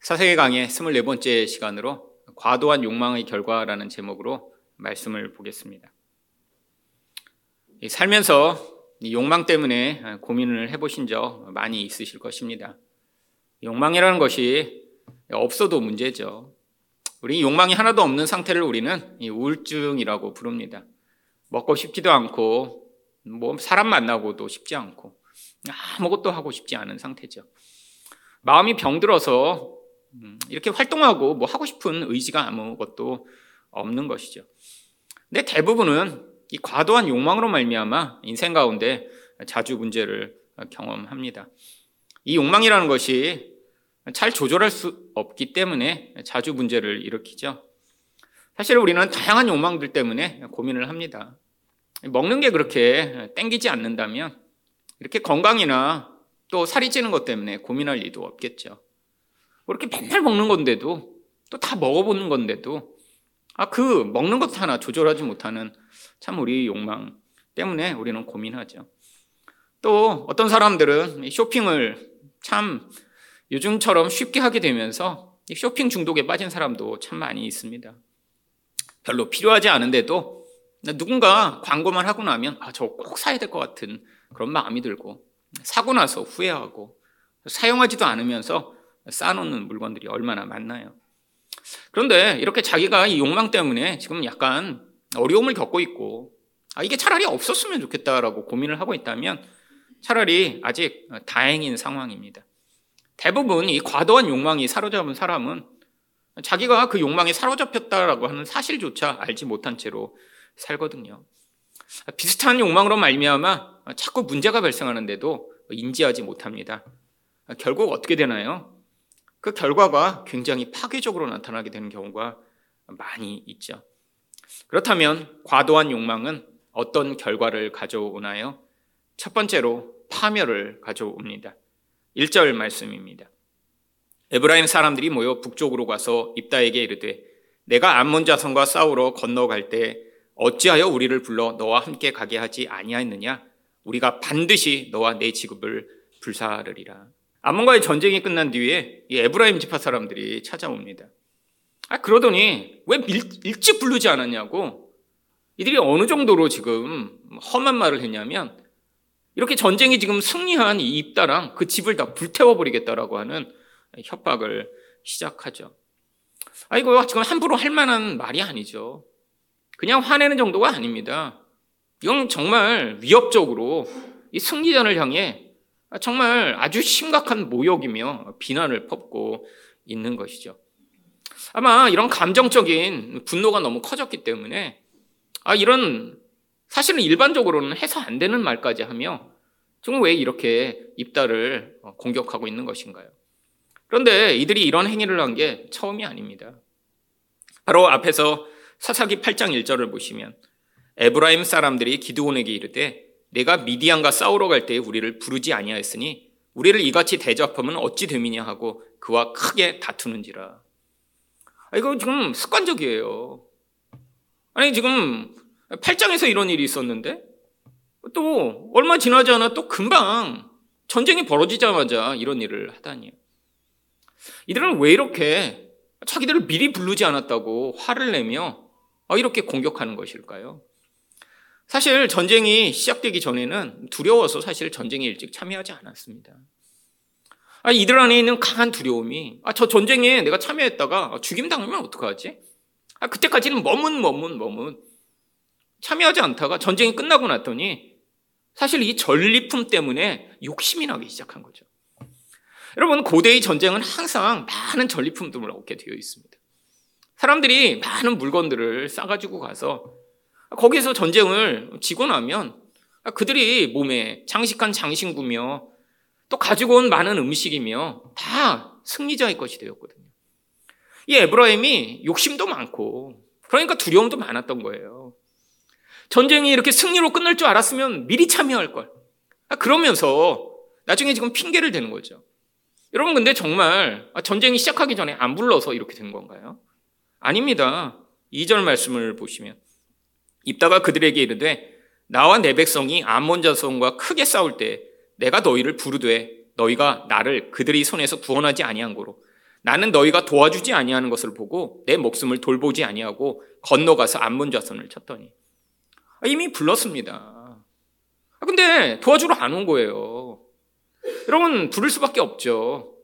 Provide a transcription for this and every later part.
사세계 강의 24번째 시간으로 과도한 욕망의 결과라는 제목으로 말씀을 보겠습니다. 살면서 욕망 때문에 고민을 해보신 적 많이 있으실 것입니다. 욕망이라는 것이 없어도 문제죠. 우리 욕망이 하나도 없는 상태를 우리는 우울증이라고 부릅니다. 먹고 싶지도 않고, 뭐 사람 만나고도 싶지 않고, 아무것도 하고 싶지 않은 상태죠. 마음이 병들어서 음, 이렇게 활동하고 뭐 하고 싶은 의지가 아무것도 없는 것이죠. 근데 대부분은 이 과도한 욕망으로 말미암아 인생 가운데 자주 문제를 경험합니다. 이 욕망이라는 것이 잘 조절할 수 없기 때문에 자주 문제를 일으키죠. 사실 우리는 다양한 욕망들 때문에 고민을 합니다. 먹는 게 그렇게 땡기지 않는다면 이렇게 건강이나 또 살이 찌는 것 때문에 고민할 리도 없겠죠. 그렇게 맨날 먹는 건데도 또 다 먹어보는 건데도 아, 그 먹는 것 하나 조절하지 못하는 참 우리 욕망 때문에 우리는 고민하죠. 또 어떤 사람들은 쇼핑을 참 요즘처럼 쉽게 하게 되면서 쇼핑 중독에 빠진 사람도 참 많이 있습니다. 별로 필요하지 않은데도 누군가 광고만 하고 나면 아, 저거 꼭 사야 될 것 같은 그런 마음이 들고 사고 나서 후회하고 사용하지도 않으면서 쌓아놓는 물건들이 얼마나 많나요? 그런데 이렇게 자기가 이 욕망 때문에 지금 약간 어려움을 겪고 있고 아, 이게 차라리 없었으면 좋겠다라고 고민을 하고 있다면 차라리 아직 다행인 상황입니다. 대부분 이 과도한 욕망이 사로잡은 사람은 자기가 그 욕망에 사로잡혔다라고 하는 사실조차 알지 못한 채로 살거든요. 비슷한 욕망으로 말미암아 자꾸 문제가 발생하는데도 인지하지 못합니다. 결국 어떻게 되나요? 그 결과가 굉장히 파괴적으로 나타나게 되는 경우가 많이 있죠. 그렇다면 과도한 욕망은 어떤 결과를 가져오나요? 첫 번째로 파멸을 가져옵니다. 1절 말씀입니다. 에브라임 사람들이 모여 북쪽으로 가서 입다에게 이르되 내가 암몬 자손과 싸우러 건너갈 때 어찌하여 우리를 불러 너와 함께 가게 하지 아니하였느냐 우리가 반드시 너와 네 집을 불사르리라. 암몬과의 전쟁이 끝난 뒤에 이 에브라임 지파 사람들이 찾아옵니다. 아, 그러더니 왜 일, 찍 부르지 않았냐고 이들이 어느 정도로 지금 험한 말을 했냐면 이렇게 전쟁이 지금 승리한 이 입다랑 그 집을 다 불태워 버리겠다라고 하는 협박을 시작하죠. 아, 이거 지금 함부로 할 만한 말이 아니죠. 그냥 화내는 정도가 아닙니다. 이건 정말 위협적으로 이 승리전을 향해 정말 아주 심각한 모욕이며 비난을 퍼붓고 있는 것이죠. 아마 이런 감정적인 분노가 너무 커졌기 때문에 아 이런 사실은 일반적으로는 해서 안 되는 말까지 하며 지금 왜 이렇게 입다를 공격하고 있는 것인가요? 그런데 이들이 이런 행위를 한 게 처음이 아닙니다. 바로 앞에서 사사기 8장 1절을 보시면 에브라임 사람들이 기드온에게 이르되 내가 미디안과 싸우러 갈 때에 우리를 부르지 아니하였으니 우리를 이같이 대접하면 어찌 됨이냐 하고 그와 크게 다투는지라. 아, 이거 지금 습관적이에요. 아니 지금 8장에서 이런 일이 있었는데 또 얼마 지나지 않아 또 금방 전쟁이 벌어지자마자 이런 일을 하다니요. 이들은 왜 이렇게 자기들을 미리 부르지 않았다고 화를 내며 아, 이렇게 공격하는 것일까요? 사실 전쟁이 시작되기 전에는 두려워서 사실 전쟁에 일찍 참여하지 않았습니다. 아, 이들 안에 있는 강한 두려움이 아, 저 전쟁에 내가 참여했다가 죽임 당하면 어떡하지? 아, 그때까지는 머문 머문 머문 참여하지 않다가 전쟁이 끝나고 났더니 사실 이 전리품 때문에 욕심이 나기 시작한 거죠. 여러분 고대의 전쟁은 항상 많은 전리품들을 얻게 되어 있습니다. 사람들이 많은 물건들을 싸가지고 가서 거기에서 전쟁을 지고 나면 그들이 몸에 장식한 장신구며 또 가지고 온 많은 음식이며 다 승리자의 것이 되었거든요. 이 에브라임이 욕심도 많고 그러니까 두려움도 많았던 거예요. 전쟁이 이렇게 승리로 끝날 줄 알았으면 미리 참여할 걸. 그러면서 나중에 지금 핑계를 대는 거죠. 여러분 근데 정말 전쟁이 시작하기 전에 안 불러서 이렇게 된 건가요? 아닙니다. 2절 말씀을 보시면 입다가 그들에게 이르되 나와 내 백성이 암몬 자손과 크게 싸울 때 내가 너희를 부르되 너희가 나를 그들의 손에서 구원하지 아니한 고로 나는 너희가 도와주지 아니하는 것을 보고 내 목숨을 돌보지 아니하고 건너가서 안문 좌선을 쳤더니 아, 이미 불렀습니다. 아, 근데 도와주러 안 온 거예요. 여러분 부를 수밖에 없죠.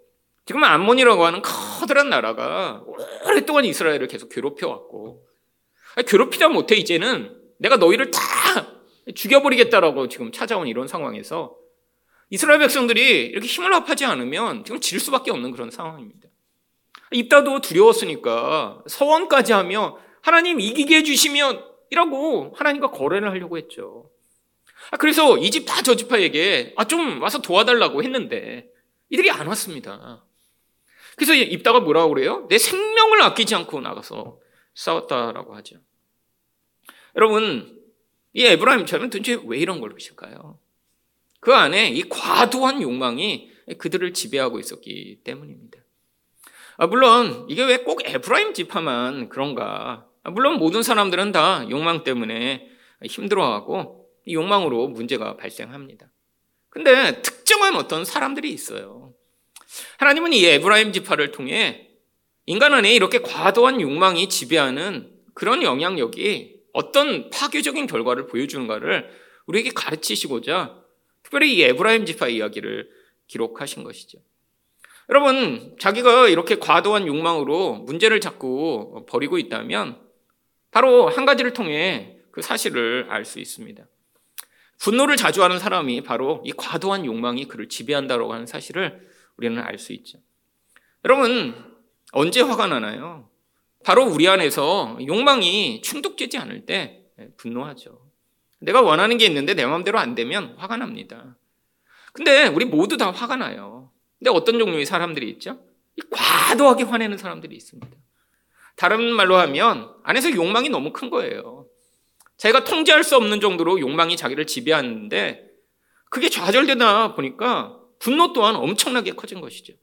지금 암몬이라고 하는 커다란 나라가 오랫동안 이스라엘을 계속 괴롭혀 왔고 아, 괴롭히다 못해 이제는 내가 너희를 다 죽여버리겠다라고 지금 찾아온 이런 상황에서 이스라엘 백성들이 이렇게 힘을 합하지 않으면 지금 질 수밖에 없는 그런 상황입니다. 입다도 두려웠으니까 서원까지 하며 하나님 이기게 해주시면 이라고 하나님과 거래를 하려고 했죠. 아, 그래서 이 집 다 저 집파에게 아, 좀 와서 도와달라고 했는데 이들이 안 왔습니다. 그래서 입다가 뭐라고 그래요? 내 생명을 아끼지 않고 나가서 싸웠다라고 하죠. 여러분, 이 에브라임처럼 도대체 왜 이런 걸 하실까요? 그 안에 이 과도한 욕망이 그들을 지배하고 있었기 때문입니다. 아, 물론 이게 왜 꼭 에브라임 지파만 그런가? 아, 물론 모든 사람들은 다 욕망 때문에 힘들어하고 욕망으로 문제가 발생합니다. 근데 특정한 어떤 사람들이 있어요. 하나님은 이 에브라임 지파를 통해 인간 안에 이렇게 과도한 욕망이 지배하는 그런 영향력이 어떤 파괴적인 결과를 보여주는가를 우리에게 가르치시고자 특별히 이 에브라임 지파 이야기를 기록하신 것이죠. 여러분, 자기가 이렇게 과도한 욕망으로 문제를 자꾸 버리고 있다면 바로 한 가지를 통해 그 사실을 알 수 있습니다. 분노를 자주 하는 사람이 바로 이 과도한 욕망이 그를 지배한다고 하는 사실을 우리는 알 수 있죠. 여러분, 언제 화가 나나요? 바로 우리 안에서 욕망이 충족되지 않을 때 분노하죠. 내가 원하는 게 있는데 내 마음대로 안 되면 화가 납니다. 근데 우리 모두 다 화가 나요. 근데 어떤 종류의 사람들이 있죠? 과도하게 화내는 사람들이 있습니다. 다른 말로 하면 안에서 욕망이 너무 큰 거예요. 자기가 통제할 수 없는 정도로 욕망이 자기를 지배하는데 그게 좌절되다 보니까 분노 또한 엄청나게 커진 것이죠.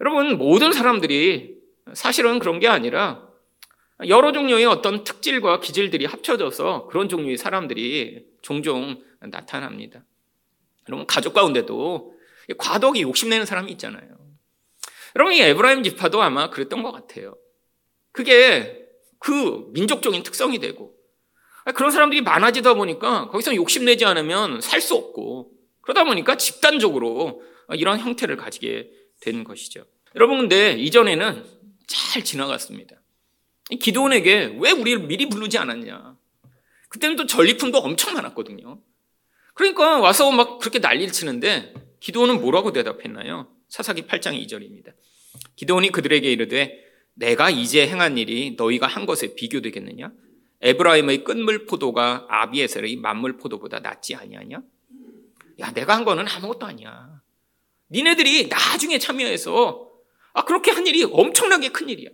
여러분, 모든 사람들이 사실은 그런 게 아니라 여러 종류의 어떤 특질과 기질들이 합쳐져서 그런 종류의 사람들이 종종 나타납니다. 여러분, 가족 가운데도 과도하게 욕심내는 사람이 있잖아요. 여러분, 이 에브라임 지파도 아마 그랬던 것 같아요. 그게 그 민족적인 특성이 되고 그런 사람들이 많아지다 보니까 거기서 욕심내지 않으면 살 수 없고 그러다 보니까 집단적으로 이런 형태를 가지게 된 것이죠. 여러분 근데 이전에는 잘 지나갔습니다. 기도원에게 왜 우리를 미리 부르지 않았냐. 그때는 또 전리품도 엄청 많았거든요. 그러니까 와서 막 그렇게 난리를 치는데 기도원은 뭐라고 대답했나요? 사사기 8장 2절입니다. 기도원이 그들에게 이르되 내가 이제 행한 일이 너희가 한 것에 비교되겠느냐? 에브라임의 끝물 포도가 아비에셀의 만물 포도보다 낫지 아니하냐? 야, 내가 한 거는 아무것도 아니야. 니네들이 나중에 참여해서 아 그렇게 한 일이 엄청나게 큰 일이야.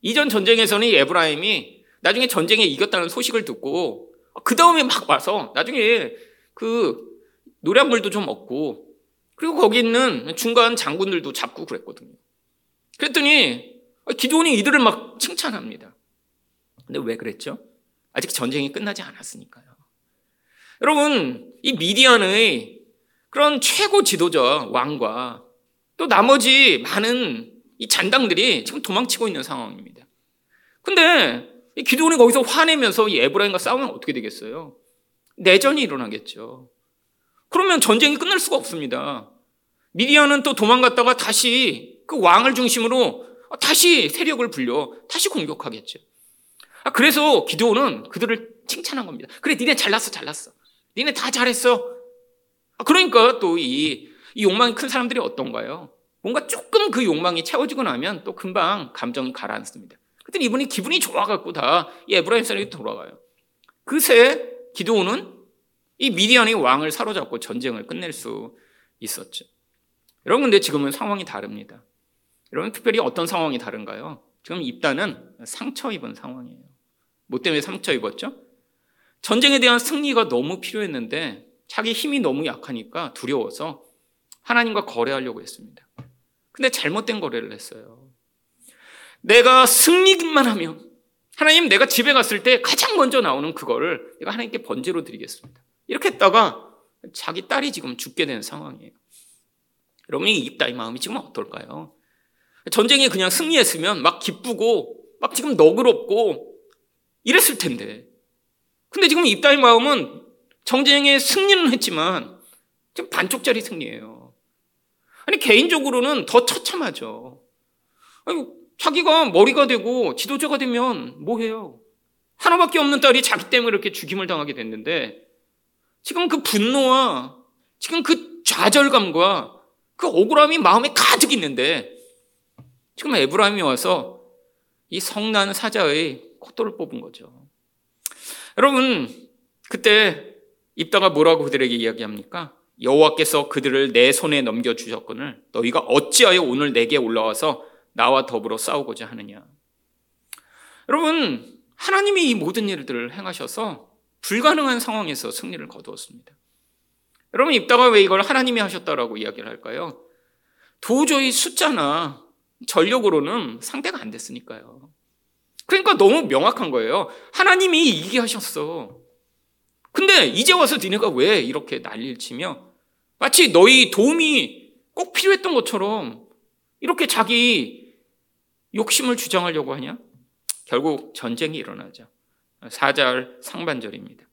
이전 전쟁에서는 에브라임이 나중에 전쟁에 이겼다는 소식을 듣고 그 다음에 막 와서 나중에 그 노량물도 좀 얻고 그리고 거기 있는 중간 장군들도 잡고 그랬거든요. 그랬더니 기도원이 이들을 막 칭찬합니다. 근데 왜 그랬죠? 아직 전쟁이 끝나지 않았으니까요. 여러분, 이 미디안의 그런 최고 지도자 왕과 또 나머지 많은 이 잔당들이 지금 도망치고 있는 상황입니다. 근데 이 기도원이 거기서 화내면서 이 에브라임과 싸우면 어떻게 되겠어요? 내전이 일어나겠죠. 그러면 전쟁이 끝날 수가 없습니다. 미디안은 또 도망갔다가 다시 그 왕을 중심으로 다시 세력을 불려 다시 공격하겠죠. 아, 그래서 기도원은 그들을 칭찬한 겁니다. 그래, 니네 잘났어, 잘났어. 니네 다 잘했어. 아, 그러니까 또 이 이 욕망이 큰 사람들이 어떤가요? 뭔가 조금 그 욕망이 채워지고 나면 또 금방 감정이 가라앉습니다. 그때 이분이 기분이 좋아갖고 다 이 에브라임 사람이 돌아가요. 그새 기도원은 이 미디안의 왕을 사로잡고 전쟁을 끝낼 수 있었죠. 여러분, 근데 지금은 상황이 다릅니다. 여러분, 특별히 어떤 상황이 다른가요? 지금 입단은 상처 입은 상황이에요. 뭐 때문에 상처 입었죠? 전쟁에 대한 승리가 너무 필요했는데 자기 힘이 너무 약하니까 두려워서 하나님과 거래하려고 했습니다. 근데 잘못된 거래를 했어요. 내가 승리만 하면 하나님 내가 집에 갔을 때 가장 먼저 나오는 그거를 내가 하나님께 번제로 드리겠습니다. 이렇게 했다가 자기 딸이 지금 죽게 된 상황이에요. 여러분이 입다의 마음이 지금 어떨까요? 전쟁에 그냥 승리했으면 막 기쁘고 막 지금 너그럽고 이랬을 텐데. 근데 지금 입다의 마음은 정쟁에 승리는 했지만 지금 반쪽짜리 승리예요. 아니 개인적으로는 더 처참하죠. 아니, 자기가 머리가 되고 지도자가 되면 뭐 해요? 하나밖에 없는 딸이 자기 때문에 이렇게 죽임을 당하게 됐는데 지금 그 분노와 지금 그 좌절감과 그 억울함이 마음에 가득 있는데 지금 에브라임이 와서 이 성난 사자의 코도를 뽑은 거죠. 여러분 그때 입다가 뭐라고 그들에게 이야기합니까? 여호와께서 그들을 내 손에 넘겨 주셨거늘 너희가 어찌하여 오늘 내게 올라와서 나와 더불어 싸우고자 하느냐. 여러분 하나님이 이 모든 일들을 행하셔서 불가능한 상황에서 승리를 거두었습니다. 여러분 입다가 왜 이걸 하나님이 하셨다라고 이야기를 할까요? 도저히 숫자나 전력으로는 상대가 안 됐으니까요. 그러니까 너무 명확한 거예요. 하나님이 이기게 하셨어. 근데 이제 와서 니네가 왜 이렇게 난리를 치며 마치 너희 도움이 꼭 필요했던 것처럼 이렇게 자기 욕심을 주장하려고 하냐? 결국 전쟁이 일어나죠. 4절 상반절입니다.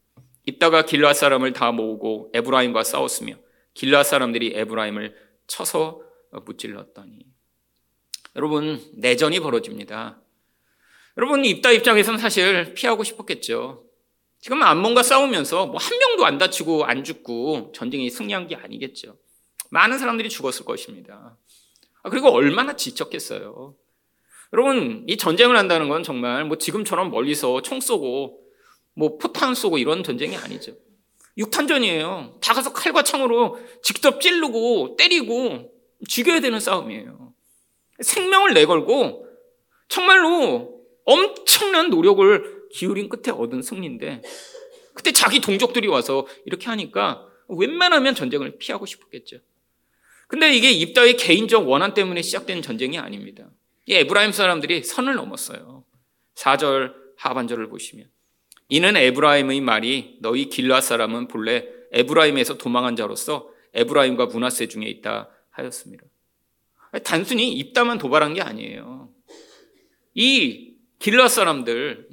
이따가 길라 사람을 다 모으고 에브라임과 싸웠으며 길라 사람들이 에브라임을 쳐서 무찔렀더니 여러분 내전이 벌어집니다. 여러분 입다 입장에서는 사실 피하고 싶었겠죠. 지금 암몬과 싸우면서 뭐 한 명도 안 다치고 안 죽고 전쟁이 승리한 게 아니겠죠. 많은 사람들이 죽었을 것입니다. 아, 그리고 얼마나 지쳤겠어요. 여러분 이 전쟁을 한다는 건 정말 뭐 지금처럼 멀리서 총 쏘고 뭐 포탄 쏘고 이런 전쟁이 아니죠. 육탄전이에요. 다 가서 칼과 창으로 직접 찌르고 때리고 죽여야 되는 싸움이에요. 생명을 내걸고 정말로 엄청난 노력을 기울인 끝에 얻은 승리인데 그때 자기 동족들이 와서 이렇게 하니까 웬만하면 전쟁을 피하고 싶었겠죠. 근데 이게 입다의 개인적 원한 때문에 시작된 전쟁이 아닙니다. 이 에브라임 사람들이 선을 넘었어요. 4절 하반절을 보시면 이는 에브라임의 말이 너희 길라 사람은 본래 에브라임에서 도망한 자로서 에브라임과 문하세 중에 있다 하였습니다. 단순히 입다만 도발한 게 아니에요. 이 길라 사람들,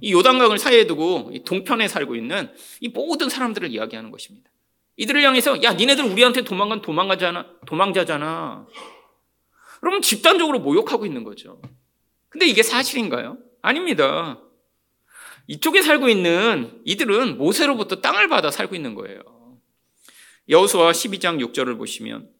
이 요단강을 사이에 두고 동편에 살고 있는 이 모든 사람들을 이야기하는 것입니다. 이들을 향해서 야 니네들 우리한테 도망간 도망가잖아 도망자잖아. 그러면 집단적으로 모욕하고 있는 거죠. 근데 이게 사실인가요? 아닙니다. 이쪽에 살고 있는 이들은 모세로부터 땅을 받아 살고 있는 거예요. 여호수아 12장 6절을 보시면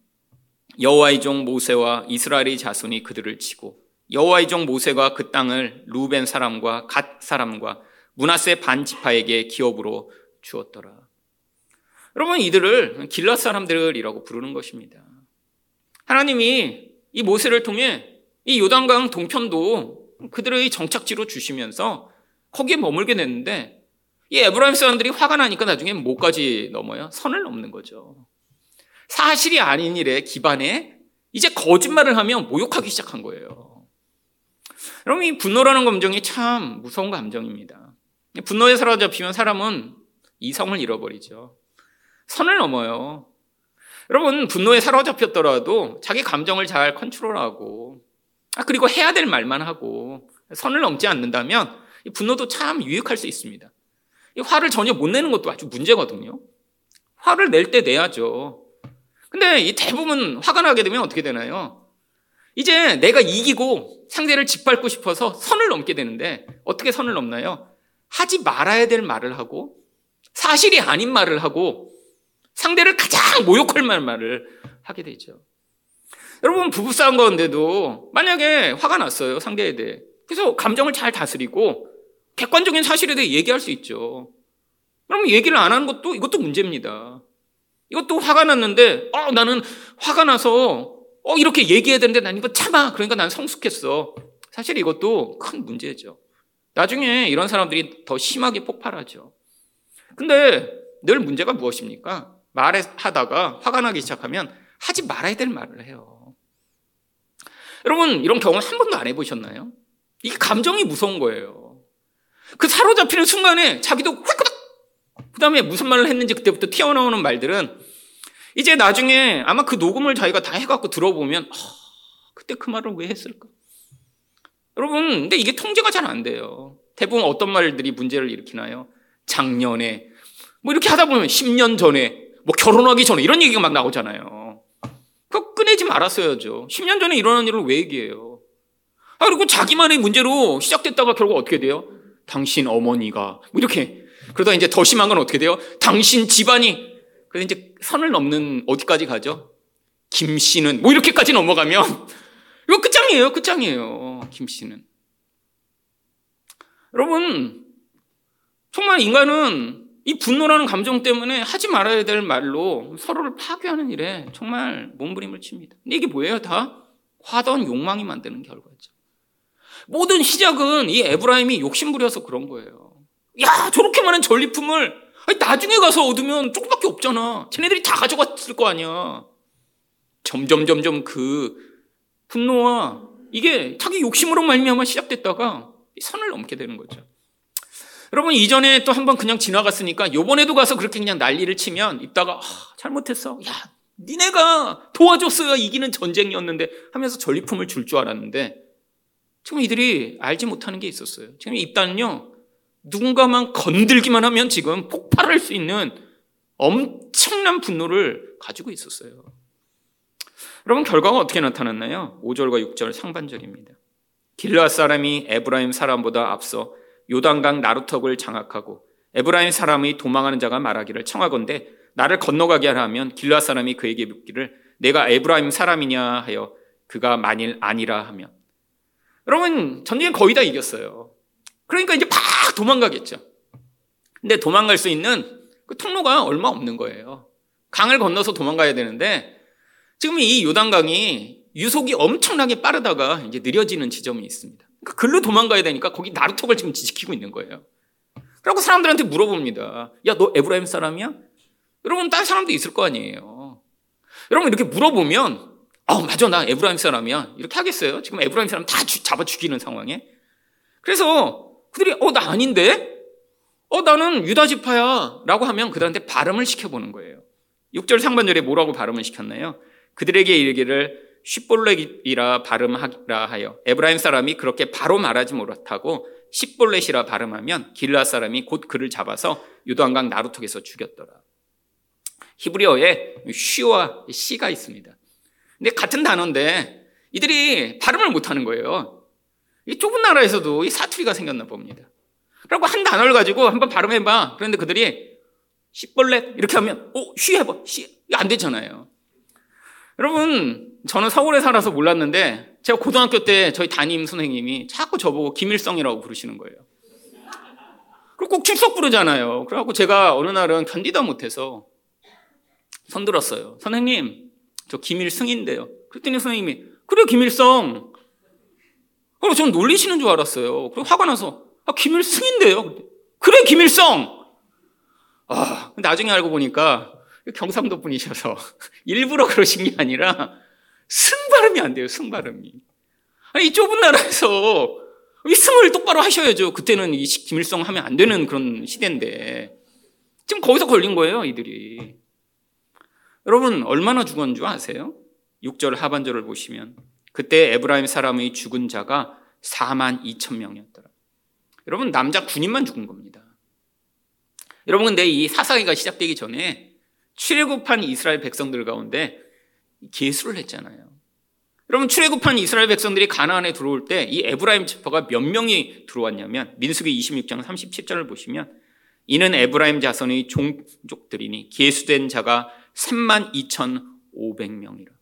여호와의 종 모세와 이스라엘의 자손이 그들을 치고 여호와의 종 모세가 그 땅을 루벤 사람과 갓 사람과 문하세 반 지파에게 기업으로 주었더라. 여러분 이들을 길랏 사람들이라고 부르는 것입니다. 하나님이 이 모세를 통해 이 요단강 동편도 그들의 정착지로 주시면서 거기에 머물게 됐는데 이 에브라임 사람들이 화가 나니까 나중에 뭐까지 넘어요? 선을 넘는 거죠. 사실이 아닌 일에 기반에 이제 거짓말을 하면 모욕하기 시작한 거예요. 여러분 이 분노라는 감정이 참 무서운 감정입니다. 분노에 사로잡히면 사람은 이성을 잃어버리죠. 선을 넘어요. 여러분 분노에 사로잡혔더라도 자기 감정을 잘 컨트롤하고 아 그리고 해야 될 말만 하고 선을 넘지 않는다면 분노도 참 유익할 수 있습니다. 화를 전혀 못 내는 것도 아주 문제거든요. 화를 낼 때 내야죠. 근데 이 대부분 화가 나게 되면 어떻게 되나요? 이제 내가 이기고 상대를 짓밟고 싶어서 선을 넘게 되는데 어떻게 선을 넘나요? 하지 말아야 될 말을 하고 사실이 아닌 말을 하고 상대를 가장 모욕할 말을 하게 되죠. 여러분 부부싸움 가운데도 만약에 화가 났어요 상대에 대해 그래서 감정을 잘 다스리고 객관적인 사실에 대해 얘기할 수 있죠. 그럼 얘기를 안 하는 것도 이것도 문제입니다. 이것도 화가 났는데 어 나는 화가 나서 어 이렇게 얘기해야 되는데 난 이거 참아 그러니까 난 성숙했어. 사실 이것도 큰 문제죠. 나중에 이런 사람들이 더 심하게 폭발하죠. 근데 늘 문제가 무엇입니까? 말에 하다가 화가 나기 시작하면 하지 말아야 될 말을 해요. 여러분, 이런 경험 한 번도 안 해보셨나요? 이게 감정이 무서운 거예요. 그 사로잡히는 순간에 자기도 훌끄덕! 그 다음에 무슨 말을 했는지 그때부터 튀어나오는 말들은 이제 나중에 아마 그 녹음을 자기가 다 해갖고 들어보면, 어, 그때 그 말을 왜 했을까? 여러분, 근데 이게 통제가 잘 안 돼요. 대부분 어떤 말들이 문제를 일으키나요? 작년에, 뭐 이렇게 하다 보면 10년 전에, 뭐 결혼하기 전에 이런 얘기가 막 나오잖아요. 그거 꺼내지 말았어야죠. 10년 전에 일어난 일을 왜 얘기해요? 아, 그리고 자기만의 문제로 시작됐다가 결국 어떻게 돼요? 당신 어머니가, 뭐 이렇게. 그러다 이제 더 심한 건 어떻게 돼요? 당신 집안이. 그래서 이제 선을 넘는 어디까지 가죠? 김 씨는, 뭐 이렇게까지 넘어가면, 이거 끝장이에요, 끝장이에요. 김 씨는. 여러분, 정말 인간은 이 분노라는 감정 때문에 하지 말아야 될 말로 서로를 파괴하는 일에 정말 몸부림을 칩니다. 근데 이게 뭐예요? 다 화던 욕망이 만드는 결과죠. 모든 시작은 이 에브라임이 욕심부려서 그런 거예요. 야, 저렇게 많은 전리품을 아니, 나중에 가서 얻으면 조금밖에 없잖아. 쟤네들이 다 가져갔을 거 아니야. 점점 점점 그 분노와 이게 자기 욕심으로 말미암아 시작됐다가 선을 넘게 되는 거죠. 여러분 이전에 또 한 번 그냥 지나갔으니까 요번에도 가서 그렇게 그냥 난리를 치면 입다가 아, 잘못했어. 야, 니네가 도와줬어야 이기는 전쟁이었는데 하면서 전리품을 줄 줄 알았는데 지금 이들이 알지 못하는 게 있었어요. 지금 입단은요. 누군가만 건들기만 하면 지금 폭발할 수 있는 엄청난 분노를 가지고 있었어요. 여러분 결과가 어떻게 나타났나요? 5절과 6절 상반절입니다. 길라 사람이 에브라임 사람보다 앞서 요단강 나루턱을 장악하고 에브라임 사람의 도망하는 자가 말하기를 청하건대 나를 건너가게 하라 하면 길라 사람이 그에게 묻기를 내가 에브라임 사람이냐 하여 그가 만일 아니라 하면 여러분 전쟁 거의 다 이겼어요. 그러니까 이제 팍 도망가겠죠. 근데 도망갈 수 있는 그 통로가 얼마 없는 거예요. 강을 건너서 도망가야 되는데 지금 이 요단강이 유속이 엄청나게 빠르다가 이제 느려지는 지점이 있습니다. 그러니까 글로 도망가야 되니까 거기 나루턱을 지금 지키고 있는 거예요. 그리고 사람들한테 물어봅니다. 야, 너 에브라임 사람이야? 여러분, 다른 사람도 있을 거 아니에요. 여러분, 이렇게 물어보면, 아, 맞아, 나 에브라임 사람이야. 이렇게 하겠어요? 지금 에브라임 사람 다 주, 잡아 죽이는 상황에. 그래서 그들이, 어, 나 아닌데? 어, 나는 유다 지파야. 라고 하면 그들한테 발음을 시켜 보는 거예요. 6절 상반절에 뭐라고 발음을 시켰나요? 그들에게 이르기를 쉽볼렛이라 발음하라 하여 에브라임 사람이 그렇게 바로 말하지 못하고 십볼렛이라 발음하면 길르앗 사람이 곧 그를 잡아서 요단강 나루턱에서 죽였더라. 히브리어에 쉬와 시가 있습니다. 근데 같은 단어인데 이들이 발음을 못하는 거예요. 이 좁은 나라에서도 이 사투리가 생겼나 봅니다. 그리고 한 단어를 가지고 한번 발음해봐. 그런데 그들이 십벌렛 이렇게 하면 오, 쉬 해봐. 쉬. 안 되잖아요. 여러분, 저는 서울에 살아서 몰랐는데 제가 고등학교 때 저희 담임 선생님이 자꾸 저보고 김일성이라고 부르시는 거예요. 그리고 꼭 출석 부르잖아요. 그래갖고 제가 어느 날은 견디다 못해서 손들었어요. 선생님, 저 김일승인데요. 그랬더니 선생님이 그래 김일성. 그리고 저는 놀리시는 줄 알았어요. 그리고 화가 나서 아 김일승인데요. 그래 김일성. 아 나중에 알고 보니까 경상도 분이셔서 일부러 그러신 게 아니라 승 발음이 안 돼요. 승 발음이. 아니 이 좁은 나라에서 이 승을 똑바로 하셔야죠. 그때는 이 김일성 하면 안 되는 그런 시대인데 지금 거기서 걸린 거예요. 이들이. 여러분 얼마나 죽었는 줄 아세요? 6절 하반절을 보시면 그때 에브라임 사람의 죽은 자가 4만 2천 명이었더라. 여러분 남자 군인만 죽은 겁니다. 여러분 근데 이 사사기가 시작되기 전에 출애굽한 이스라엘 백성들 가운데 계수를 했잖아요. 여러분 출애굽한 이스라엘 백성들이 가나안에 들어올 때 이 에브라임 지파가 몇 명이 들어왔냐면 민수기 26장 37절을 보시면 이는 에브라임 자손의 종족들이니 계수된 자가 3만 2,500명이라.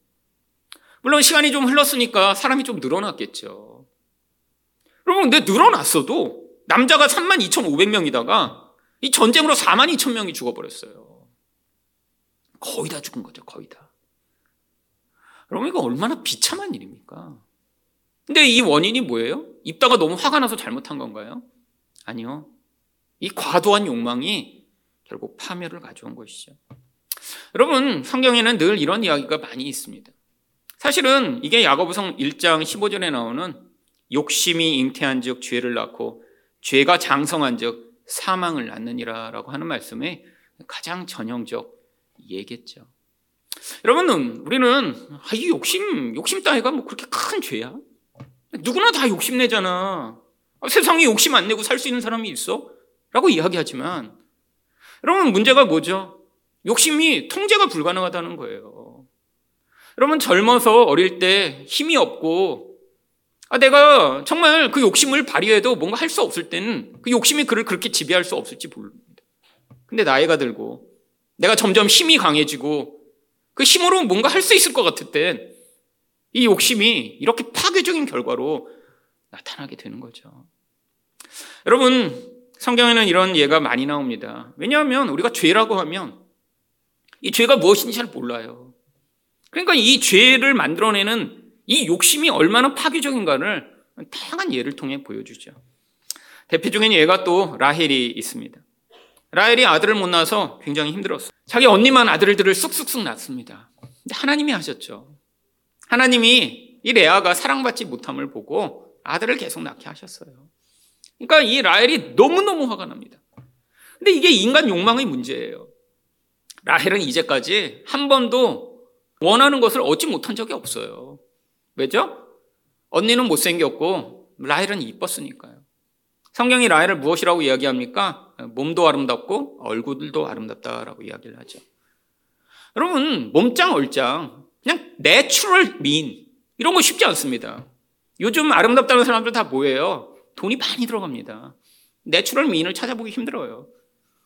물론 시간이 좀 흘렀으니까 사람이 좀 늘어났겠죠. 여러분 근데 늘어났어도 남자가 3만 2,500명이다가 이 전쟁으로 4만 2천 명이 죽어버렸어요. 거의 다 죽은 거죠, 거의 다. 여러분, 이거 얼마나 비참한 일입니까? 근데 이 원인이 뭐예요? 입다가 너무 화가 나서 잘못한 건가요? 아니요. 이 과도한 욕망이 결국 파멸을 가져온 것이죠. 여러분, 성경에는 늘 이런 이야기가 많이 있습니다. 사실은 이게 야고보성 1장 15절에 나오는 욕심이 잉태한 즉 죄를 낳고 죄가 장성한 즉 사망을 낳느니라라고 하는 말씀에 가장 전형적 예겠죠. 여러분, 우리는 아, 이 욕심, 욕심 따위가 뭐 그렇게 큰 죄야? 누구나 다 욕심 내잖아. 아, 세상에 욕심 안 내고 살 수 있는 사람이 있어? 라고 이야기하지만, 여러분, 문제가 뭐죠? 욕심이 통제가 불가능하다는 거예요. 여러분, 젊어서 어릴 때 힘이 없고, 아, 내가 정말 그 욕심을 발휘해도 뭔가 할 수 없을 때는 그 욕심이 그를 그렇게 지배할 수 없을지 모릅니다. 근데 나이가 들고, 내가 점점 힘이 강해지고, 그 힘으로 뭔가 할 수 있을 것 같을 땐, 이 욕심이 이렇게 파괴적인 결과로 나타나게 되는 거죠. 여러분, 성경에는 이런 예가 많이 나옵니다. 왜냐하면 우리가 죄라고 하면 이 죄가 무엇인지 잘 몰라요. 그러니까 이 죄를 만들어내는 이 욕심이 얼마나 파괴적인가를 다양한 예를 통해 보여주죠. 대표적인 예가 또 라헬이 있습니다. 라헬이 아들을 못 낳아서 굉장히 힘들었어요. 자기 언니만 아들들을 쑥쑥쑥 낳습니다. 근데 하나님이 하셨죠. 하나님이 이 레아가 사랑받지 못함을 보고 아들을 계속 낳게 하셨어요. 그러니까 이 라헬이 너무너무 화가 납니다. 근데 이게 인간 욕망의 문제예요. 라헬은 이제까지 한 번도 원하는 것을 얻지 못한 적이 없어요. 왜죠? 언니는 못생겼고 라헬은 이뻤으니까요. 성경이 라헬을 무엇이라고 이야기합니까? 몸도 아름답고 얼굴도 아름답다라고 이야기를 하죠. 여러분 몸짱 얼짱 그냥 natural 미인 이런 거 쉽지 않습니다. 요즘 아름답다는 사람들 다 뭐예요? 돈이 많이 들어갑니다. natural 미인을 찾아보기 힘들어요.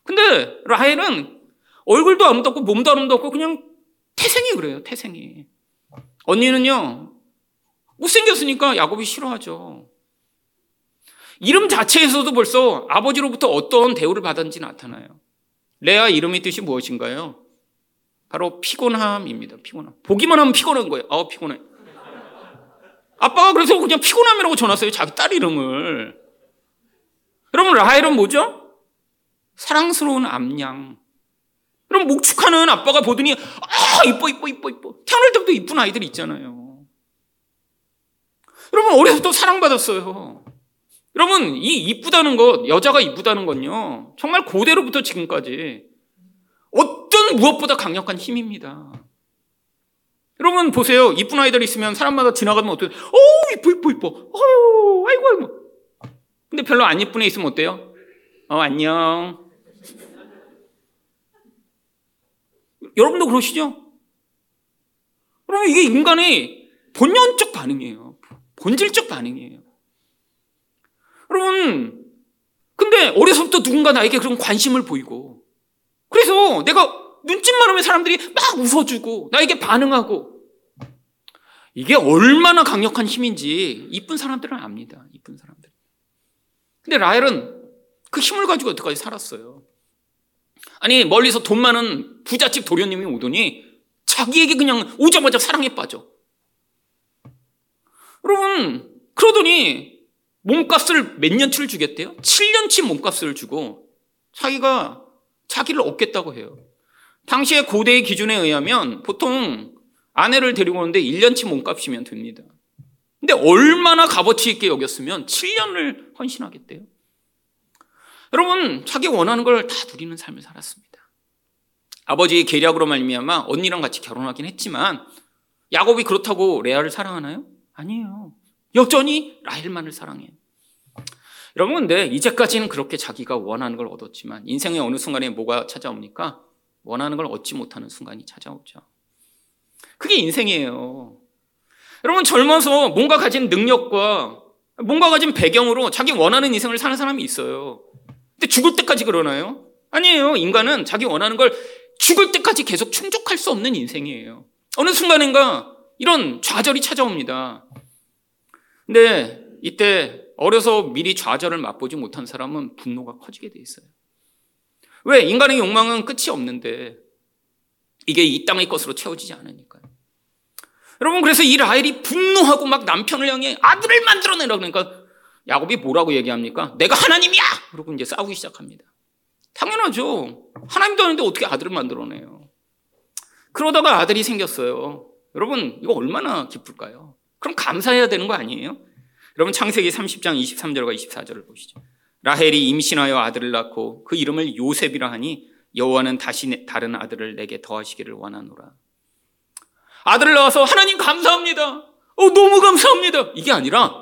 근데 라헬은 얼굴도 아름답고 몸도 아름답고 그냥 태생이 그래요. 태생이. 언니는요. 못생겼으니까 야곱이 싫어하죠. 이름 자체에서도 벌써 아버지로부터 어떤 대우를 받았는지 나타나요. 레아 이름의 뜻이 무엇인가요? 바로 피곤함입니다. 피곤함. 보기만 하면 피곤한 거예요. 아, 피곤해. 아빠가 그래서 그냥 피곤함이라고 전화했어요. 자기 딸 이름을. 여러분, 라헬은 뭐죠? 사랑스러운 암양. 그럼 목축하는 아빠가 보더니, 아, 이뻐, 이뻐, 이뻐, 이뻐. 태어날 때부터 이쁜 아이들 있잖아요. 여러분, 어려서부터 사랑받았어요. 여러분, 이 이쁘다는 것, 여자가 이쁘다는 건요, 정말 고대로부터 지금까지 어떤 무엇보다 강력한 힘입니다. 여러분 보세요. 이쁜 아이들 있으면 사람마다 지나가면 어때요? 어 이뻐 이뻐 이뻐. 어유 아이고 아이고. 근데 별로 안 이쁜 애 있으면 어때요? 어 안녕. 여러분도 그러시죠? 여러분 이게 인간의 본연적 반응이에요. 본질적 반응이에요. 여러분 근데 어려서부터 누군가 나에게 그런 관심을 보이고 그래서 내가 눈짓만 하면 사람들이 막 웃어주고 나에게 반응하고 이게 얼마나 강력한 힘인지 이쁜 사람들은 압니다. 이쁜 사람들. 근데 라헬은 그 힘을 가지고 여태까지 살았어요. 아니 멀리서 돈 많은 부잣집 도련님이 오더니 자기에게 그냥 오자마자 사랑에 빠져. 여러분 그러더니 몸값을 몇 년치를 주겠대요? 7년치 몸값을 주고 자기가 자기를 얻겠다고 해요. 당시의 고대의 기준에 의하면 보통 아내를 데리고 오는데 1년치 몸값이면 됩니다. 근데 얼마나 값어치 있게 여겼으면 7년을 헌신하겠대요. 여러분, 자기 원하는 걸 다 누리는 삶을 살았습니다. 아버지의 계략으로 말미암아 언니랑 같이 결혼하긴 했지만 야곱이 그렇다고 레아를 사랑하나요? 아니에요. 여전히 라헬만을 사랑해요. 여러분 근데 이제까지는 그렇게 자기가 원하는 걸 얻었지만 인생의 어느 순간에 뭐가 찾아옵니까? 원하는 걸 얻지 못하는 순간이 찾아오죠. 그게 인생이에요. 여러분 젊어서 뭔가 가진 능력과 뭔가 가진 배경으로 자기 원하는 인생을 사는 사람이 있어요. 근데 죽을 때까지 그러나요? 아니에요. 인간은 자기 원하는 걸 죽을 때까지 계속 충족할 수 없는 인생이에요. 어느 순간인가 이런 좌절이 찾아옵니다. 근데 이때 어려서 미리 좌절을 맛보지 못한 사람은 분노가 커지게 돼 있어요. 왜? 인간의 욕망은 끝이 없는데 이게 이 땅의 것으로 채워지지 않으니까요. 여러분 그래서 이 라헬이 분노하고 막 남편을 향해 아들을 만들어내라 그러니까 야곱이 뭐라고 얘기합니까? 내가 하나님이야! 그러고 이제 싸우기 시작합니다. 당연하죠. 하나님도 아닌데 어떻게 아들을 만들어내요? 그러다가 아들이 생겼어요. 여러분 이거 얼마나 기쁠까요? 그럼 감사해야 되는 거 아니에요? 여러분 창세기 30장 23절과 24절을 보시죠. 라헬이 임신하여 아들을 낳고 그 이름을 요셉이라 하니 여호와는 다시 다른 아들을 내게 더하시기를 원하노라. 아들을 낳아서 하나님 감사합니다. 어, 너무 감사합니다. 이게 아니라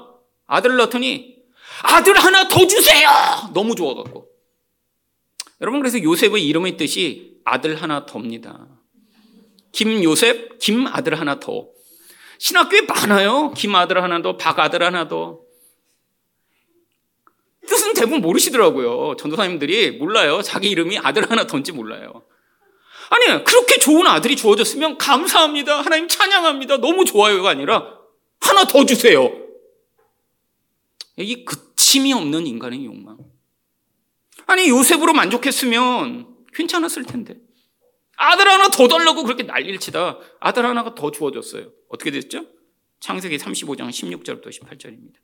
아들을 낳더니 아들 하나 더 주세요. 너무 좋아갖고. 여러분 그래서 요셉의 이름의 뜻이 아들 하나 더입니다. 김요셉, 김 아들 하나 더. 신학교에 많아요. 김 아들 하나 더, 박 아들 하나 더. 뜻은 대부분 모르시더라고요. 전도사님들이 몰라요. 자기 이름이 아들 하나 더인지 몰라요. 아니, 그렇게 좋은 아들이 주어졌으면 감사합니다. 하나님 찬양합니다. 너무 좋아요가 아니라 하나 더 주세요. 이 그침이 없는 인간의 욕망. 아니, 요셉으로 만족했으면 괜찮았을 텐데. 아들 하나 더 달라고 그렇게 난리를 치다 아들 하나가 더 주어졌어요. 어떻게 됐죠? 창세기 35장 16절부터 18절입니다.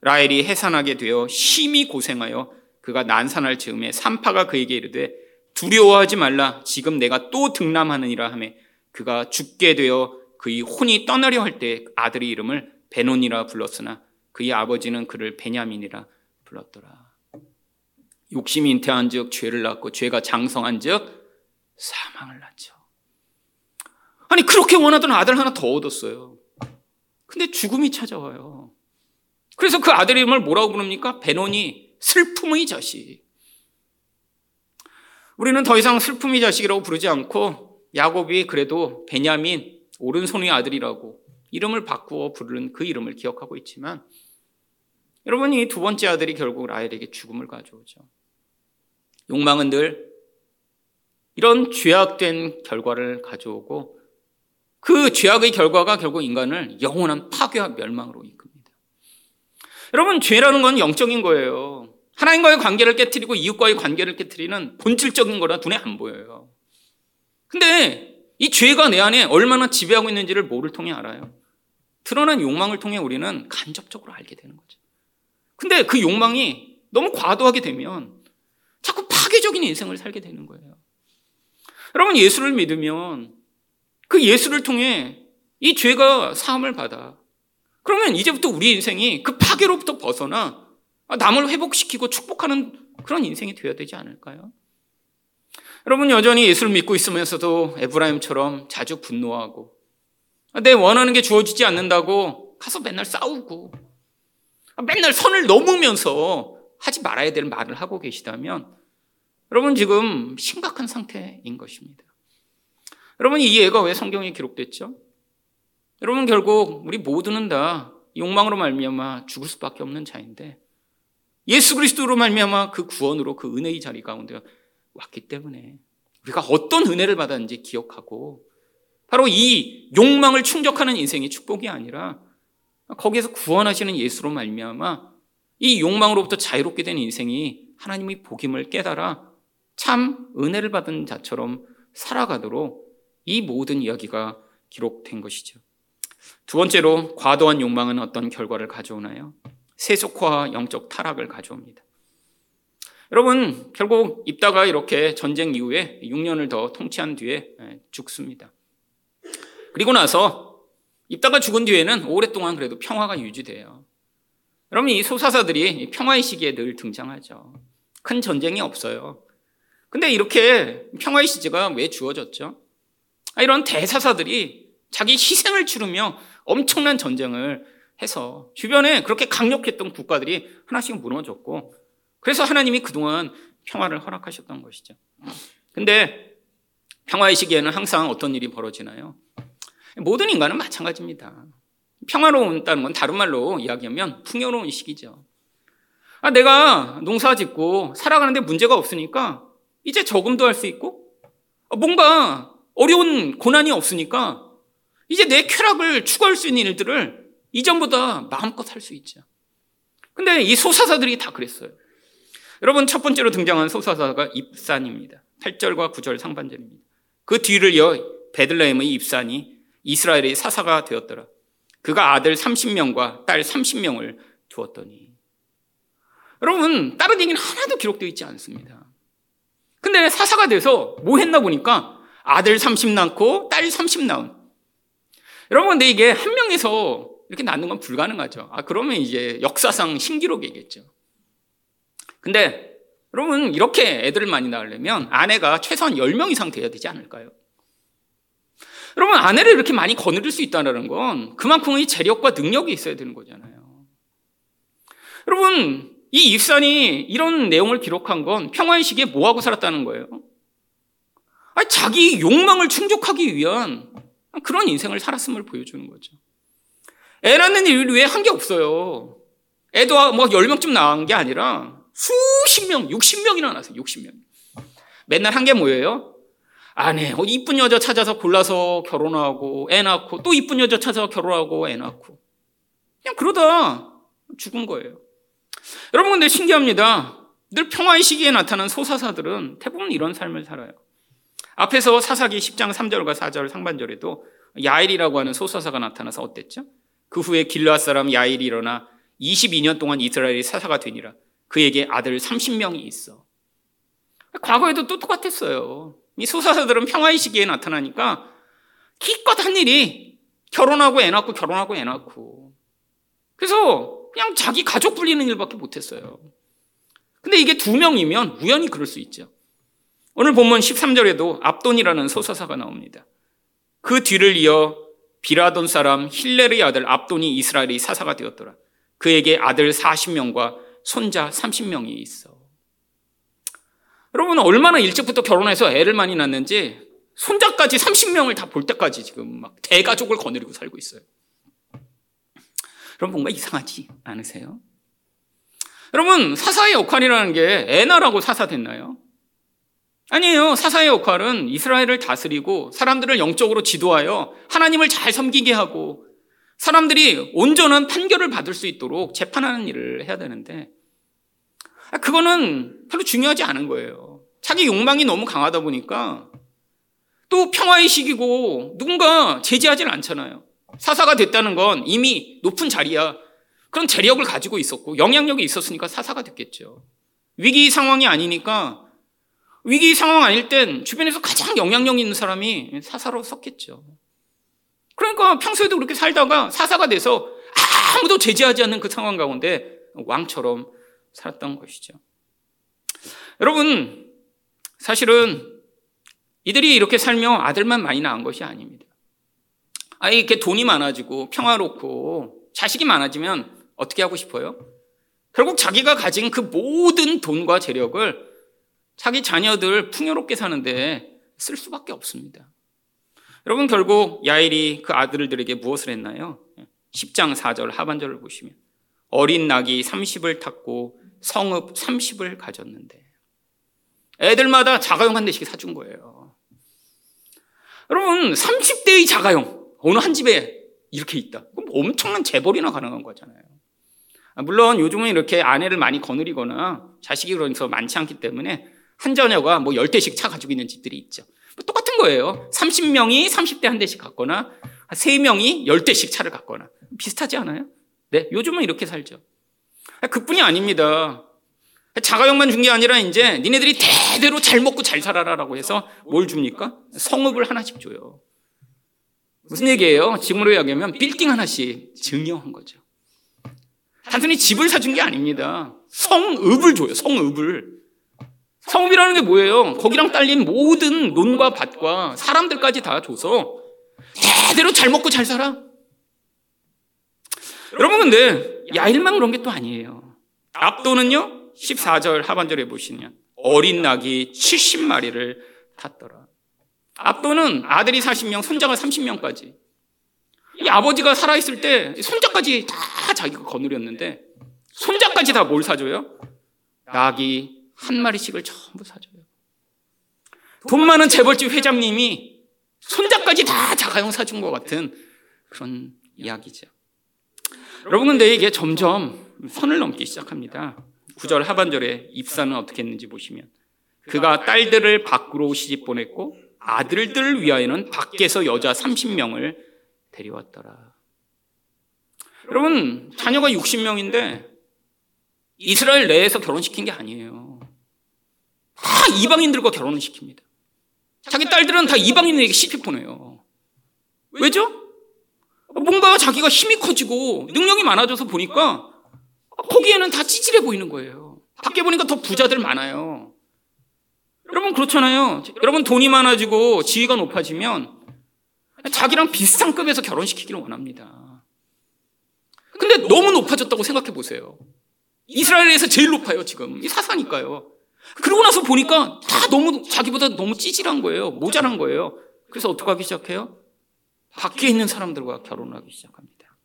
라헬이 해산하게 되어 심히 고생하여 그가 난산할 즈음에 산파가 그에게 이르되 두려워하지 말라 지금 내가 또 등남하느니라 하매 그가 죽게 되어 그의 혼이 떠나려 할 때 아들의 이름을 베논이라 불렀으나 그의 아버지는 그를 베냐민이라 불렀더라. 욕심이 잉태한즉 죄를 낳고 죄가 장성한즉 사망을 낳죠. 아니 그렇게 원하던 아들 하나 더 얻었어요. 근데 죽음이 찾아와요. 그래서 그 아들 이름을 뭐라고 부릅니까? 베논이 슬픔의 자식. 우리는 더 이상 슬픔의 자식이라고 부르지 않고 야곱이 그래도 베냐민 오른손의 아들이라고 이름을 바꾸어 부르는 그 이름을 기억하고 있지만 여러분 이 두 번째 아들이 결국 라헬에게 죽음을 가져오죠. 욕망은 늘 이런 죄악된 결과를 가져오고 그 죄악의 결과가 결국 인간을 영원한 파괴와 멸망으로 이끕니다. 여러분, 죄라는 건 영적인 거예요. 하나님과의 관계를 깨뜨리고 이웃과의 관계를 깨뜨리는 본질적인 거라 눈에 안 보여요. 근데 이 죄가 내 안에 얼마나 지배하고 있는지를 뭐를 통해 알아요? 드러난 욕망을 통해 우리는 간접적으로 알게 되는 거죠. 근데 그 욕망이 너무 과도하게 되면 자꾸 파괴적인 인생을 살게 되는 거예요. 여러분 예수를 믿으면 그 예수를 통해 이 죄가 사함을 받아. 그러면 이제부터 우리 인생이 그 파괴로부터 벗어나 남을 회복시키고 축복하는 그런 인생이 되어야 되지 않을까요? 여러분 여전히 예수를 믿고 있으면서도 에브라임처럼 자주 분노하고 내 원하는 게 주어지지 않는다고 가서 맨날 싸우고 맨날 선을 넘으면서 하지 말아야 될 말을 하고 계시다면 여러분 지금 심각한 상태인 것입니다. 여러분 이 예가 왜 성경에 기록됐죠? 여러분 결국 우리 모두는 다 욕망으로 말미암아 죽을 수밖에 없는 자인데 예수 그리스도로 말미암아 그 구원으로 그 은혜의 자리 가운데 왔기 때문에 우리가 어떤 은혜를 받았는지 기억하고 바로 이 욕망을 충족하는 인생이 축복이 아니라 거기에서 구원하시는 예수로 말미암아 이 욕망으로부터 자유롭게 된 인생이 하나님의 복임을 깨달아 참 은혜를 받은 자처럼 살아가도록 이 모든 이야기가 기록된 것이죠. 두 번째로 과도한 욕망은 어떤 결과를 가져오나요? 세속화와 영적 타락을 가져옵니다. 여러분, 결국 입다가 이렇게 전쟁 이후에 6년을 더 통치한 뒤에 예, 죽습니다. 그리고 나서 입다가 죽은 뒤에는 오랫동안 그래도 평화가 유지돼요. 여러분, 이 소사사들이 평화의 시기에 늘 등장하죠. 큰 전쟁이 없어요. 근데 이렇게 평화의 시제가 왜 주어졌죠? 아, 이런 대사사들이 자기 희생을 치르며 엄청난 전쟁을 해서 주변에 그렇게 강력했던 국가들이 하나씩 무너졌고 그래서 하나님이 그동안 평화를 허락하셨던 것이죠. 근데 평화의 시기에는 항상 어떤 일이 벌어지나요? 모든 인간은 마찬가지입니다. 평화로운다는 건 다른 말로 이야기하면 풍요로운 시기죠. 아, 내가 농사 짓고 살아가는데 문제가 없으니까 이제 저금도 할 수 있고 뭔가 어려운 고난이 없으니까 이제 내 쾌락을 추구할 수 있는 일들을 이전보다 마음껏 할 수 있죠. 근데 이 소사사들이 다 그랬어요. 여러분 첫 번째로 등장한 소사사가 입산입니다. 8절과 9절 상반절입니다. 그 뒤를 이어 베들레헴의 입산이 이스라엘의 사사가 되었더라. 그가 아들 30명과 딸 30명을 두었더니 여러분 다른 얘기는 하나도 기록되어 있지 않습니다. 근데 사사가 돼서 뭐 했나 보니까 아들 30 낳고 딸 30 낳은. 여러분, 근데 이게 한 명에서 이렇게 낳는 건 불가능하죠. 아, 그러면 이제 역사상 신기록이겠죠. 근데 여러분, 이렇게 애들을 많이 낳으려면 아내가 최소한 10명 이상 돼야 되지 않을까요? 여러분, 아내를 이렇게 많이 거느릴 수 있다는 건 그만큼의 재력과 능력이 있어야 되는 거잖아요. 여러분, 이 입산이 이런 내용을 기록한 건 평화의 시기에 뭐하고 살았다는 거예요? 아니, 자기 욕망을 충족하기 위한 그런 인생을 살았음을 보여주는 거죠. 애 낳는 일 외에 한 게 없어요. 애도 뭐 10명쯤 낳은 게 아니라 수십 명, 60명이나 낳았어요. 60명. 맨날 한 게 뭐예요? 아내, 어, 이쁜 여자 찾아서 골라서 결혼하고 애 낳고 또 이쁜 여자 찾아서 결혼하고 애 낳고 그냥 그러다 죽은 거예요. 여러분 근데 신기합니다. 늘 평화의 시기에 나타난 소사사들은 대부분 이런 삶을 살아요. 앞에서 사사기 10장 3절과 4절 상반절에도 야일이라고 하는 소사사가 나타나서 어땠죠? 그 후에 길르앗 사람 야일이 일어나 22년 동안 이스라엘이 사사가 되니라. 그에게 아들 30명이 있어. 과거에도 또 똑같았어요. 이 소사사들은 평화의 시기에 나타나니까 기껏 한 일이 결혼하고 애 낳고 결혼하고 애 낳고. 그래서 그냥 자기 가족 불리는 일밖에 못했어요. 근데 이게 두 명이면 우연히 그럴 수 있죠. 오늘 본문 13절에도 압돈이라는 소사사가 나옵니다. 그 뒤를 이어 비라돈 사람 힐레르의 아들 압돈이 이스라엘의 사사가 되었더라. 그에게 아들 40명과 손자 30명이 있어. 여러분 얼마나 일찍부터 결혼해서 애를 많이 낳는지 손자까지 30명을 다 볼 때까지 지금 막 대가족을 거느리고 살고 있어요. 여러분 뭔가 이상하지 않으세요? 여러분 사사의 역할이라는 게 애나라고 사사 됐나요? 아니에요. 사사의 역할은 이스라엘을 다스리고 사람들을 영적으로 지도하여 하나님을 잘 섬기게 하고 사람들이 온전한 판결을 받을 수 있도록 재판하는 일을 해야 되는데 그거는 별로 중요하지 않은 거예요. 자기 욕망이 너무 강하다 보니까 또 평화의 시기고 누군가 제지하지는 않잖아요. 사사가 됐다는 건 이미 높은 자리야. 그런 재력을 가지고 있었고 영향력이 있었으니까 사사가 됐겠죠. 위기 상황이 아니니까 위기 상황 아닐 땐 주변에서 가장 영향력 있는 사람이 사사로 섰겠죠. 그러니까 평소에도 그렇게 살다가 사사가 돼서 아무도 제지하지 않는 그 상황 가운데 왕처럼 살았던 것이죠. 여러분, 사실은 이들이 이렇게 살며 아들만 많이 낳은 것이 아닙니다. 아이 이렇게 돈이 많아지고 평화롭고 자식이 많아지면 어떻게 하고 싶어요? 결국 자기가 가진 그 모든 돈과 재력을 자기 자녀들 풍요롭게 사는데 쓸 수밖에 없습니다. 여러분 결국 야일이 그 아들들에게 무엇을 했나요? 10장 4절 하반절을 보시면 어린 낙이 30을 탔고 성읍 30을 가졌는데 애들마다 자가용 한 대씩 사준 거예요. 여러분 30대의 자가용 어느 한 집에 이렇게 있다. 그럼 엄청난 재벌이나 가능한 거잖아요. 물론 요즘은 이렇게 아내를 많이 거느리거나 자식이 그러서 많지 않기 때문에 한 자녀가 뭐 10대씩 차 가지고 있는 집들이 있죠. 뭐 똑같은 거예요. 30명이 30대 한 대씩 갖거나 3명이 10대씩 차를 갖거나 비슷하지 않아요? 네, 요즘은 이렇게 살죠. 그뿐이 아닙니다. 자가용만 준 게 아니라 이제 니네들이 대대로 잘 먹고 잘 살아라라고 해서 뭘 줍니까? 성읍을 하나씩 줘요. 무슨 얘기예요? 지금으로 이야기하면 빌딩 하나씩 증여한 거죠. 단순히 집을 사준 게 아닙니다. 성읍을 줘요. 성읍을. 성읍이라는 게 뭐예요? 거기랑 딸린 모든 논과 밭과 사람들까지 다 줘서 대대로 잘 먹고 잘 살아. 여러분 근데 야일만 그런 게 또 아니에요. 압도는요 14절 하반절에 보시면 어린 낙이 70마리를 탔더라. 압도는 아들이 40명, 손자가 30명까지. 이 아버지가 살아있을 때 손자까지 다 자기가 거느렸는데 손자까지 다 뭘 사줘요? 낙이 한 마리씩을 전부 사줘요. 돈 많은 재벌집 회장님이 손자까지 다 자가용 사준 것 같은 그런 이야기죠. 여러분 근데 이게 점점 선을 넘기 시작합니다. 9절 하반절에 입사는 어떻게 했는지 보시면 그가 딸들을 밖으로 시집 보냈고 아들들을 위하여는 밖에서 여자 30명을 데려왔더라. 여러분 자녀가 60명인데 이스라엘 내에서 결혼시킨 게 아니에요. 다 이방인들과 결혼을 시킵니다. 자기 딸들은 다 이방인에게 시집 보내요. 왜죠? 뭔가 자기가 힘이 커지고 능력이 많아져서 보니까 거기에는 다 찌질해 보이는 거예요. 밖에 보니까 더 부자들 많아요. 여러분 그렇잖아요. 여러분 돈이 많아지고 지위가 높아지면 자기랑 비슷한 급에서 결혼시키기를 원합니다. 근데 너무 높아졌다고 생각해 보세요. 이스라엘에서 제일 높아요, 지금. 이 사사니까요. 그러고 나서 보니까 다 너무, 자기보다 너무 찌질한 거예요. 모자란 거예요. 그래서 어떻게 하기 시작해요? 밖에 있는 사람들과 결혼하기 시작합니다.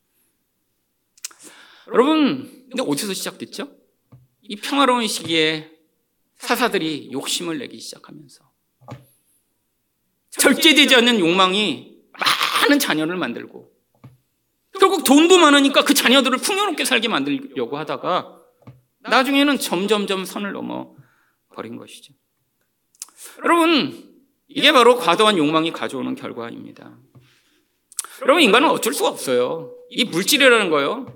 여러분, 근데 어디서 시작됐죠? 이 평화로운 시기에 사사들이 욕심을 내기 시작하면서 절제되지 않는 욕망이 많은 자녀를 만들고 결국 돈도 많으니까 그 자녀들을 풍요롭게 살게 만들려고 하다가 나중에는 점점점 선을 넘어 버린 것이죠. 여러분, 이게 바로 과도한 욕망이 가져오는 결과입니다. 여러분, 인간은 어쩔 수가 없어요. 이 물질이라는 거요.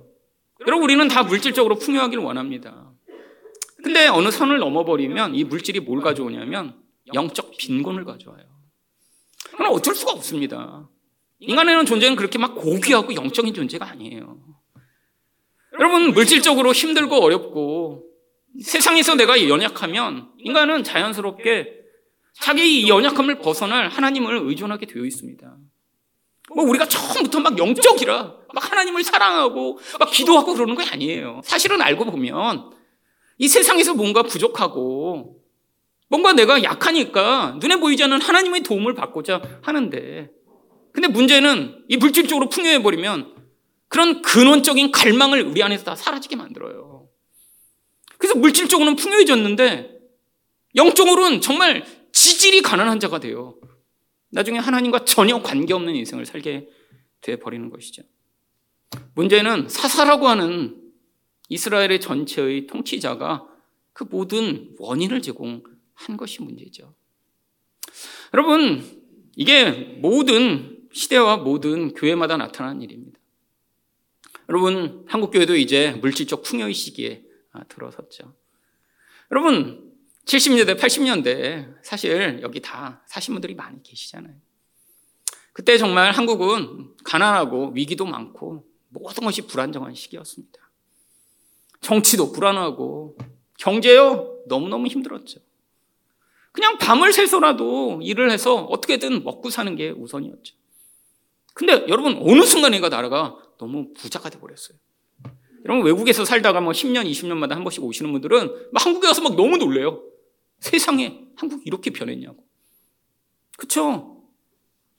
여러분, 우리는 다 물질적으로 풍요하기를 원합니다. 근데 어느 선을 넘어버리면 이 물질이 뭘 가져오냐면 영적 빈곤을 가져와요. 그건 어쩔 수가 없습니다. 인간에는 존재는 그렇게 막 고귀하고 영적인 존재가 아니에요. 여러분, 물질적으로 힘들고 어렵고 세상에서 내가 연약하면 인간은 자연스럽게 자기 연약함을 벗어날 하나님을 의존하게 되어 있습니다. 뭐 우리가 처음부터 막 영적이라 막 하나님을 사랑하고 막 기도하고 그러는 거 아니에요. 사실은 알고 보면 이 세상에서 뭔가 부족하고 뭔가 내가 약하니까 눈에 보이지 않는 하나님의 도움을 받고자 하는데 근데 문제는 이 물질적으로 풍요해 버리면 그런 근원적인 갈망을 우리 안에서 다 사라지게 만들어요. 그래서 물질적으로는 풍요해졌는데 영적으로는 정말 지질이 가난한 자가 돼요. 나중에 하나님과 전혀 관계없는 인생을 살게 돼 버리는 것이죠. 문제는 사사라고 하는 이스라엘의 전체의 통치자가 그 모든 원인을 제공한 것이 문제죠. 여러분, 이게 모든 시대와 모든 교회마다 나타나는 일입니다. 여러분, 한국교회도 이제 물질적 풍요의 시기에 들어섰죠. 여러분, 70년대, 80년대 사실 여기 다 사신 분들이 많이 계시잖아요. 그때 정말 한국은 가난하고 위기도 많고 모든 것이 불안정한 시기였습니다. 정치도 불안하고 경제요 너무너무 힘들었죠. 그냥 밤을 새서라도 일을 해서 어떻게든 먹고 사는 게 우선이었죠. 근데 여러분 어느 순간인가 나라가 너무 부자가 돼 버렸어요. 여러분 외국에서 살다가 뭐 10년, 20년마다 한 번씩 오시는 분들은 한국에 와서 막 너무 놀래요. 세상에 한국 이렇게 변했냐고. 그쵸?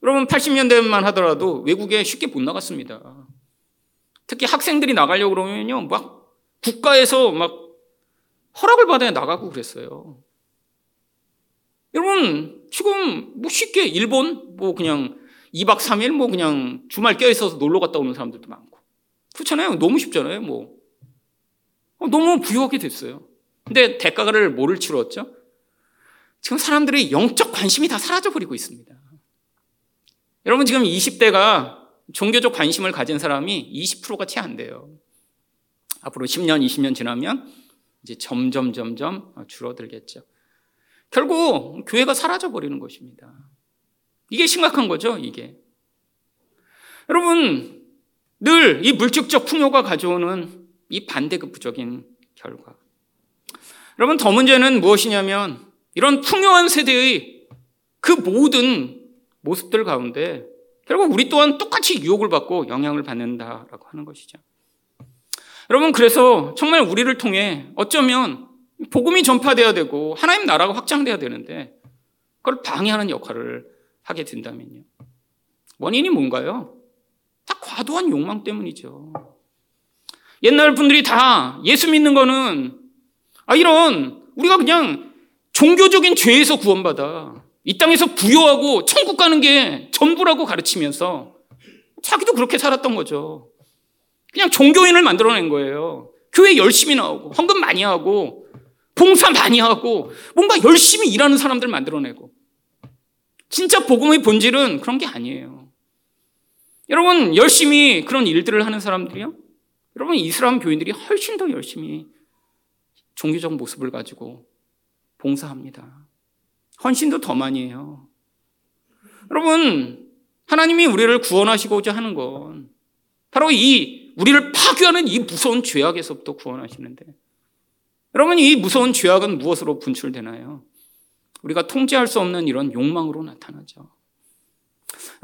여러분 80년대만 하더라도 외국에 쉽게 못 나갔습니다. 특히 학생들이 나가려고 그러면요. 막 국가에서 막 허락을 받아야 나가고 그랬어요. 여러분, 지금 뭐 쉽게 일본 뭐 그냥 2박 3일 뭐 그냥 주말 껴있어서 놀러 갔다 오는 사람들도 많고. 그렇잖아요. 너무 쉽잖아요. 뭐. 어, 너무 부유하게 됐어요. 근데 대가를 뭐를 치렀죠? 지금 사람들의 영적 관심이 다 사라져버리고 있습니다. 여러분 지금 20대가 종교적 관심을 가진 사람이 20%가 채 안 돼요. 앞으로 10년, 20년 지나면 이제 점점, 점점 줄어들겠죠. 결국 교회가 사라져 버리는 것입니다. 이게 심각한 거죠, 이게. 여러분, 늘 이 물질적 풍요가 가져오는 이 반대급부적인 결과. 여러분, 더 문제는 무엇이냐면 이런 풍요한 세대의 그 모든 모습들 가운데 결국 우리 또한 똑같이 유혹을 받고 영향을 받는다라고 하는 것이죠. 여러분, 그래서 정말 우리를 통해 어쩌면 복음이 전파돼야 되고 하나님 나라가 확장돼야 되는데 그걸 방해하는 역할을 하게 된다면요. 원인이 뭔가요? 다 과도한 욕망 때문이죠. 옛날 분들이 다 예수 믿는 거는 아 이런 우리가 그냥 종교적인 죄에서 구원받아 이 땅에서 부여하고 천국 가는 게 전부라고 가르치면서 자기도 그렇게 살았던 거죠. 그냥 종교인을 만들어낸 거예요. 교회 열심히 나오고 헌금 많이 하고 봉사 많이 하고 뭔가 열심히 일하는 사람들 만들어내고 진짜 복음의 본질은 그런 게 아니에요. 여러분 열심히 그런 일들을 하는 사람들이요. 여러분 이슬람 교인들이 훨씬 더 열심히 종교적 모습을 가지고 봉사합니다. 헌신도 더 많이 해요. 여러분, 하나님이 우리를 구원하시고자 하는 건 바로 이 우리를 파괴하는 이 무서운 죄악에서부터 구원하시는데 여러분 이 무서운 죄악은 무엇으로 분출되나요? 우리가 통제할 수 없는 이런 욕망으로 나타나죠.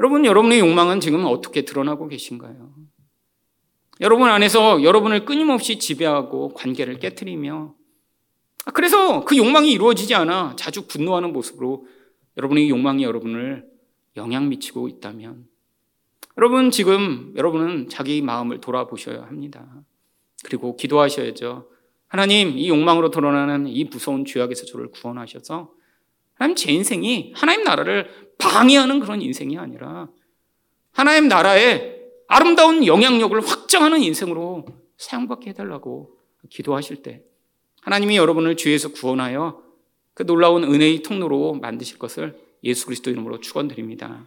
여러분, 여러분의 욕망은 지금 어떻게 드러나고 계신가요? 여러분 안에서 여러분을 끊임없이 지배하고 관계를 깨뜨리며 그래서 그 욕망이 이루어지지 않아 자주 분노하는 모습으로 여러분의 욕망이 여러분을 영향 미치고 있다면 여러분 지금 여러분은 자기 마음을 돌아보셔야 합니다. 그리고 기도하셔야죠. 하나님 이 욕망으로 드러나는 이 무서운 죄악에서 저를 구원하셔서 하나님 제 인생이 하나님 나라를 방해하는 그런 인생이 아니라 하나님 나라의 아름다운 영향력을 확장하는 인생으로 사용받게 해달라고 기도하실 때 하나님이 여러분을 죄에서 구원하여 그 놀라운 은혜의 통로로 만드실 것을 예수 그리스도 이름으로 축원드립니다.